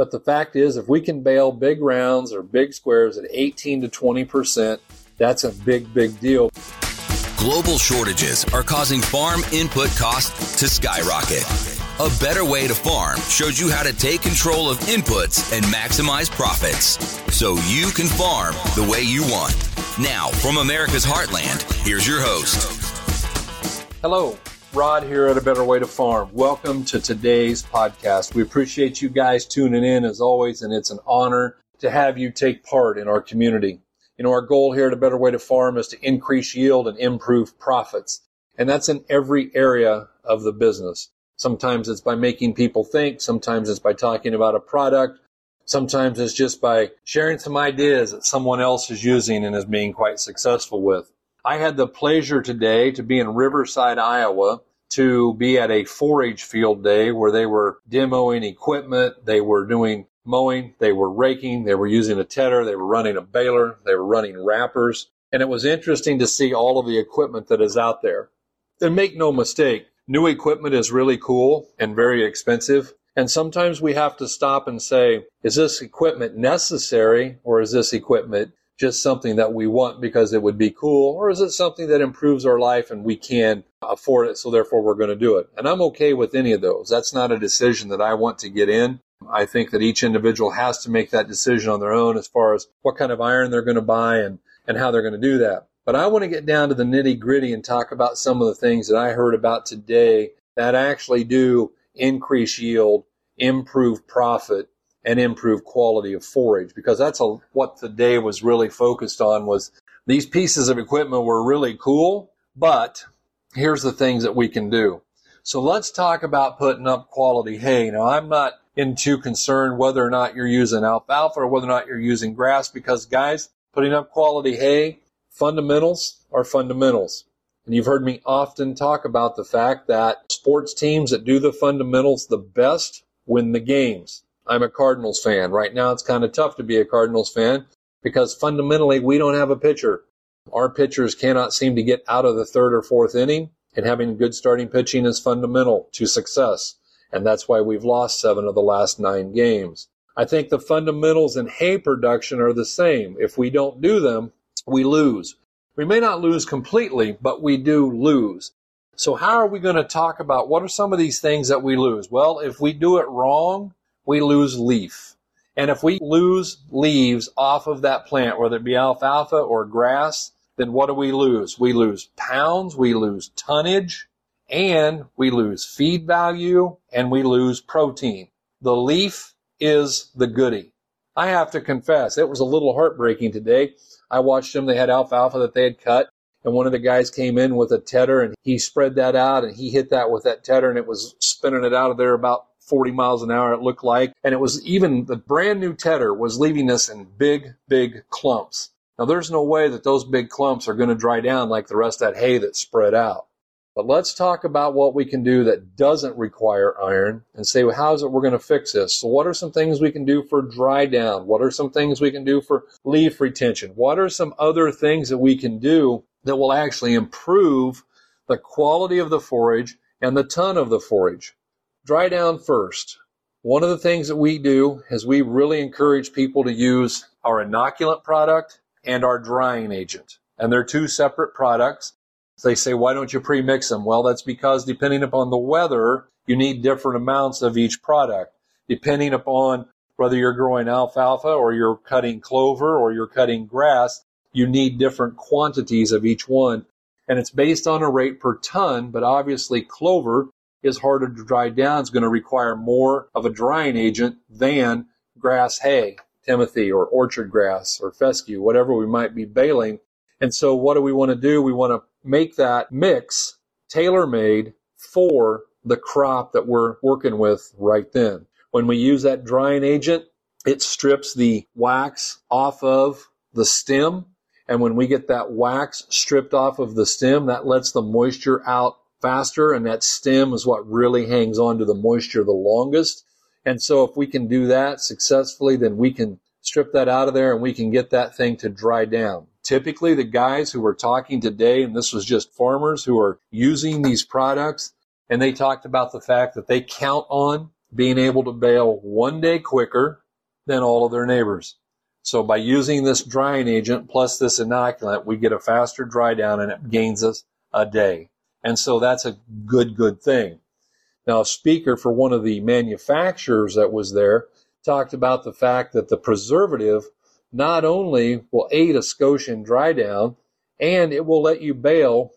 But the fact is, if we can bale big rounds or big squares at 18 to 20%, that's a big, big deal. Global shortages are causing farm input costs to skyrocket. A Better Way to Farm shows you how to take control of inputs and maximize profits so you can farm the way you want. Now, from America's Heartland, here's your host. Hello, Rod here at A Better Way to Farm. Welcome to today's podcast. We appreciate you guys tuning in as always, and it's an honor to have you take part in our community. You know, our goal here at A Better Way to Farm is to increase yield and improve profits. And that's in every area of the business. Sometimes it's by making people think. Sometimes it's by talking about a product. Sometimes it's just by sharing some ideas that someone else is using and is being quite successful with. I had the pleasure today to be in Riverside, Iowa, to be at a forage field day where they were demoing equipment. They were doing mowing. They were raking. They were using a tedder. They were running a baler. They were running wrappers. And it was interesting to see all of the equipment that is out there. And make no mistake, New equipment is really cool and very expensive. And sometimes we have to stop and say, is this equipment necessary or is this equipment just something that we want because it would be cool? Or is it something that improves our life and we can afford it, so therefore we're going to do it? And I'm okay with any of those. That's not a decision that I want to get in. I think that each individual has to make that decision on their own as far as what kind of iron they're going to buy and, and how they're going to do that. But I want to get down to the nitty gritty and talk about some of the things that I heard about today that actually do increase yield, improve profit, and improve quality of forage because that's a, what the day was really focused on was these pieces of equipment were really cool, but here's the things that we can do. So let's talk about putting up quality hay. Now I'm not in too concerned whether or not you're using alfalfa or whether or not you're using grass because guys, putting up quality hay fundamentals are fundamentals. And you've heard me often talk about the fact that sports teams that do the fundamentals the best win the games. I'm a Cardinals fan. Right now it's kind of tough to be a Cardinals fan because fundamentally we don't have a pitcher. Our pitchers cannot seem to get out of the third or fourth inning and having good starting pitching is fundamental to success. And that's why we've lost seven of the last nine games. I think the fundamentals in hay production are the same. If we don't do them, we lose. We may not lose completely, but we do lose. So how are we going to talk about what are some of these things that we lose? Well, if we do it wrong, we lose leaf. And if we lose leaves off of that plant, whether it be alfalfa or grass, then what do we lose? We lose pounds, we lose tonnage, and we lose feed value, and we lose protein. The leaf is the goody. I have to confess, it was a little heartbreaking today I watched them. They had alfalfa that they had cut, and one of the guys came in with a tedder and he spread that out and he hit that with that tedder and it was spinning it out of there about 40 miles an hour, it looked like. And it was even the brand new tedder was leaving us in big, big clumps. Now, there's no way that those big clumps are going to dry down like the rest of that hay that's spread out. But let's talk about what we can do that doesn't require iron and say, well, how is it we're going to fix this? So what are some things we can do for dry down? What are some things we can do for leaf retention? What are some other things that we can do that will actually improve the quality of the forage and the ton of the forage? Dry down first. One of the things that we do is we really encourage people to use our inoculant product and our drying agent. And they're two separate products. They say, why don't you pre-mix them? Well, that's because depending upon the weather, you need different amounts of each product. Depending upon whether you're growing alfalfa or you're cutting clover or you're cutting grass, you need different quantities of each one. And it's based on a rate per ton, but obviously clover is harder to dry down. It's going to require more of a drying agent than grass hay, timothy or orchard grass or fescue, whatever we might be baling. And so what do we want to do? We want to make that mix tailor made for the crop that we're working with right then. When we use that drying agent, it strips the wax off of the stem. And when we get that wax stripped off of the stem, that lets the moisture out faster. And that stem is what really hangs on to the moisture the longest. And so if we can do that successfully, then we can strip that out of there and we can get that thing to dry down. Typically, the guys who were talking today, and this was just farmers who are using these products, and they talked about the fact that they count on being able to bale one day quicker than all of their neighbors. So by using this drying agent plus this inoculant, we get a faster dry down and it gains us a day. And so that's a good, good thing. Now, a speaker for one of the manufacturers that was there talked about the fact that the preservative not only will aid a Scotian dry down, and it will let you bale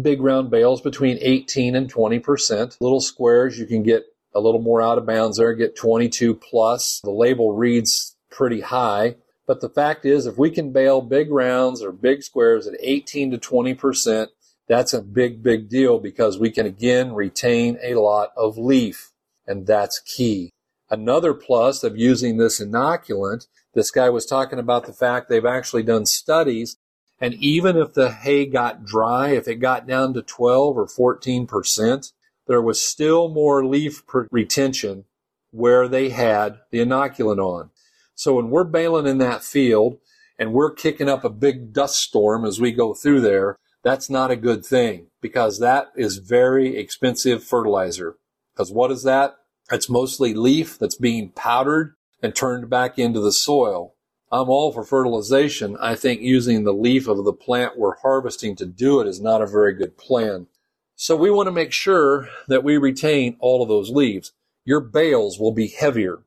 big round bales between 18 and 20%. Little squares, you can get a little more out of bounds there, get 22 plus. The label reads pretty high. But the fact is, if we can bale big rounds or big squares at 18 to 20%, that's a big, big deal because we can again retain a lot of leaf. And that's key. Another plus of using this inoculant, this guy was talking about the fact they've actually done studies and even if the hay got dry, if it got down to 12 or 14%, there was still more leaf retention where they had the inoculant on. So when we're baling in that field and we're kicking up a big dust storm as we go through there, that's not a good thing because that is very expensive fertilizer. Because what is that? It's mostly leaf that's being powdered and turned back into the soil. I'm all for fertilization. I think using the leaf of the plant we're harvesting to do it is not a very good plan. So we want to make sure that we retain all of those leaves. Your bales will be heavier.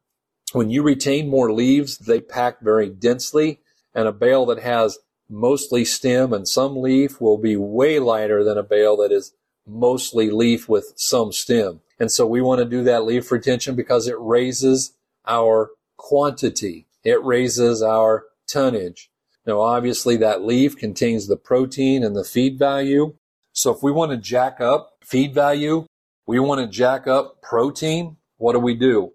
When you retain more leaves, they pack very densely, and a bale that has mostly stem and some leaf will be way lighter than a bale that is mostly leaf with some stem. And so we want to do that leaf retention because it raises our quantity. It raises our tonnage. Now, obviously, that leaf contains the protein and the feed value. So, if we want to jack up feed value, we want to jack up protein. What do we do?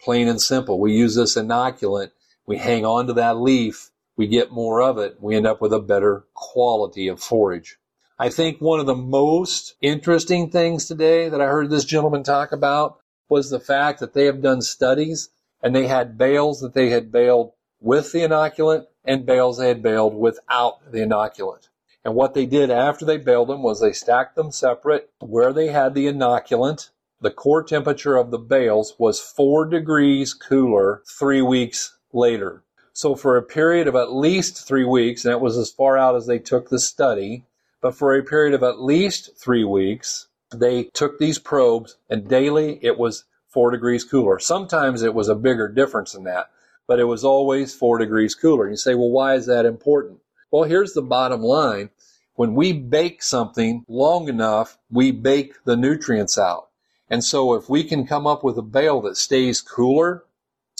Plain and simple. We use this inoculant. We hang on to that leaf. We get more of it. We end up with a better quality of forage. I think one of the most interesting things today that I heard this gentleman talk about was the fact that they have done studies and they had bales that they had baled with the inoculant and bales they had baled without the inoculant. And what they did after they baled them was they stacked them separate. Where they had the inoculant, the core temperature of the bales was four degrees cooler three weeks later. So for a period of at least three weeks, and that was as far out as they took the study, but for a period of at least three weeks, they took these probes and daily it was four degrees cooler. Sometimes it was a bigger difference than that, but it was always four degrees cooler. And you say, well, why is that important? Well, here's the bottom line. When we bake something long enough, we bake the nutrients out. And so if we can come up with a bale that stays cooler,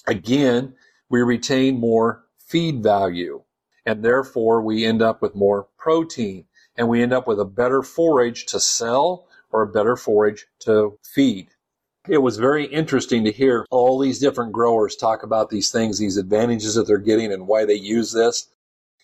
again, we retain more feed value. And therefore we end up with more protein and we end up with a better forage to sell or a better forage to feed it was very interesting to hear all these different growers talk about these things, these advantages that they're getting and why they use this.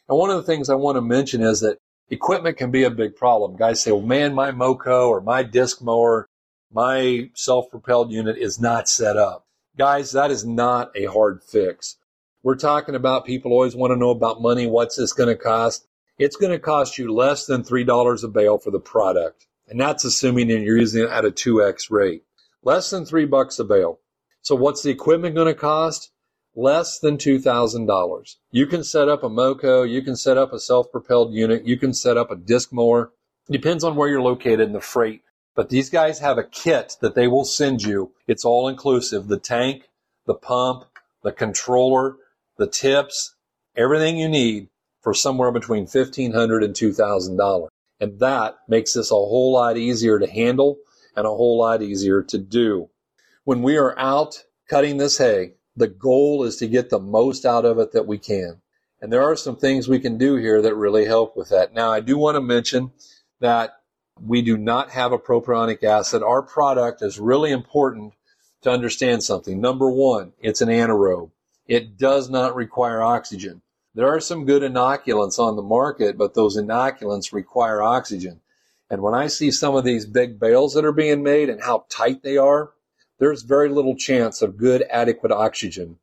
And one of the things I want to mention is that equipment can be a big problem. Guys say, well, man, my Moco or my disc mower, my self-propelled unit is not set up. Guys, that is not a hard fix. We're talking about people always want to know about money. What's this going to cost? It's going to cost you less than $3 a bale for the product. And that's assuming that you're using it at a 2x rate less than three bucks a bale. So what's the equipment going to cost? Less than $2,000. You can set up a Moco, you can set up a self-propelled unit, you can set up a disc mower. Depends on where you're located and the freight. But these guys have a kit that they will send you. It's all inclusive. The tank, the pump, the controller, the tips, everything you need for somewhere between $1,500 and $2,000. And that makes this a whole lot easier to handle and a whole lot easier to do. When we are out cutting this hay, the goal is to get the most out of it that we can. And there are some things we can do here that really help with that. Now, I do want to mention that we do not have a propionic acid. Our product is really important to understand something. Number one, it's an anaerobe. It does not require oxygen. There are some good inoculants on the market, but those inoculants require oxygen. And when I see some of these big bales that are being made and how tight they are, there's very little chance of good adequate oxygen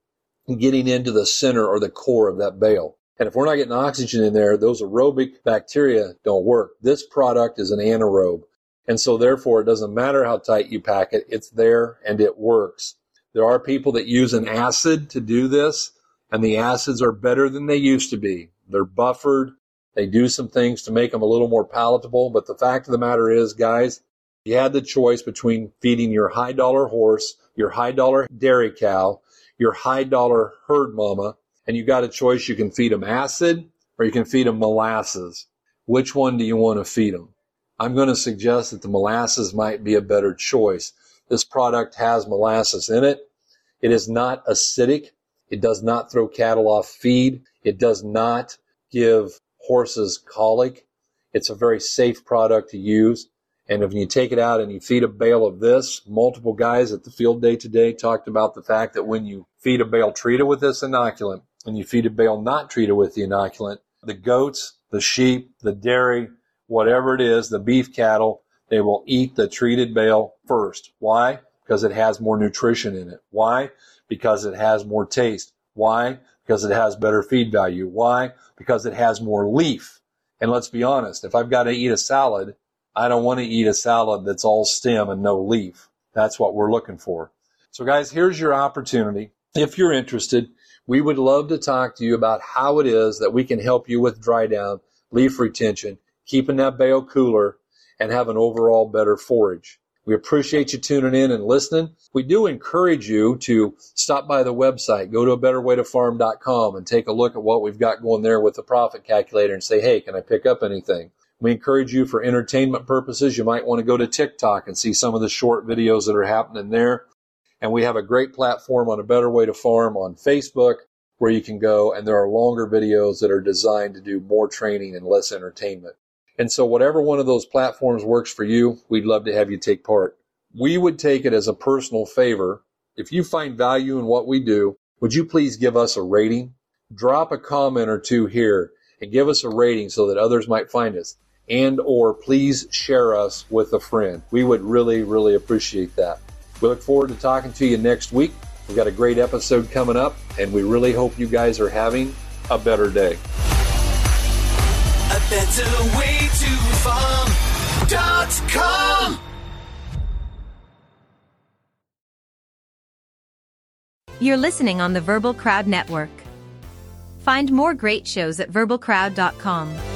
getting into the center or the core of that bale. And if we're not getting oxygen in there, those aerobic bacteria don't work. This product is an anaerobe. And so therefore it doesn't matter how tight you pack it, it's there and it works. There are people that use an acid to do this, and the acids are better than they used to be. They're buffered. They do some things to make them a little more palatable. But the fact of the matter is, guys, you had the choice between feeding your high dollar horse, your high dollar dairy cow, your high dollar herd mama, and you got a choice. You can feed them acid or you can feed them molasses. Which one do you want to feed them? I'm going to suggest that the molasses might be a better choice. This product has molasses in it. It is not acidic. It does not throw cattle off feed. It does not give horses colic. It's a very safe product to use. And if you take it out and you feed a bale of this, multiple guys at the field day today talked about the fact that when you feed a bale treated with this inoculant and you feed a bale not treated with the inoculant, the goats, the sheep, the dairy, whatever it is, the beef cattle, they will eat the treated bale first. Why? Because it has more nutrition in it. Why? Because it has more taste. Why? Because it has better feed value. Why? Because it has more leaf. And let's be honest, if I've got to eat a salad, I don't want to eat a salad that's all stem and no leaf. That's what we're looking for. So guys, here's your opportunity. If you're interested, we would love to talk to you about how it is that we can help you with dry down, leaf retention, keeping that bale cooler, and have an overall better forage. We appreciate you tuning in and listening. We do encourage you to stop by the website, go to a betterwaytofarm.com and take a look at what we've got going there with the profit calculator and say, hey, can I pick up anything? We encourage you for entertainment purposes. You might want to go to TikTok and see some of the short videos that are happening there. And we have a great platform on a better way to farm on Facebook where you can go and there are longer videos that are designed to do more training and less entertainment. And so whatever one of those platforms works for you, we'd love to have you take part. We would take it as a personal favor. If you find value in what we do, would you please give us a rating? Drop a comment or two here and give us a rating so that others might find us. And or please share us with a friend. We would really, really appreciate that. We look forward to talking to you next week. We've got a great episode coming up, and we really hope you guys are having a better day A better way to farm.com. You're listening on the Verbal Crowd Network. Find more great shows at verbalcrowd.com.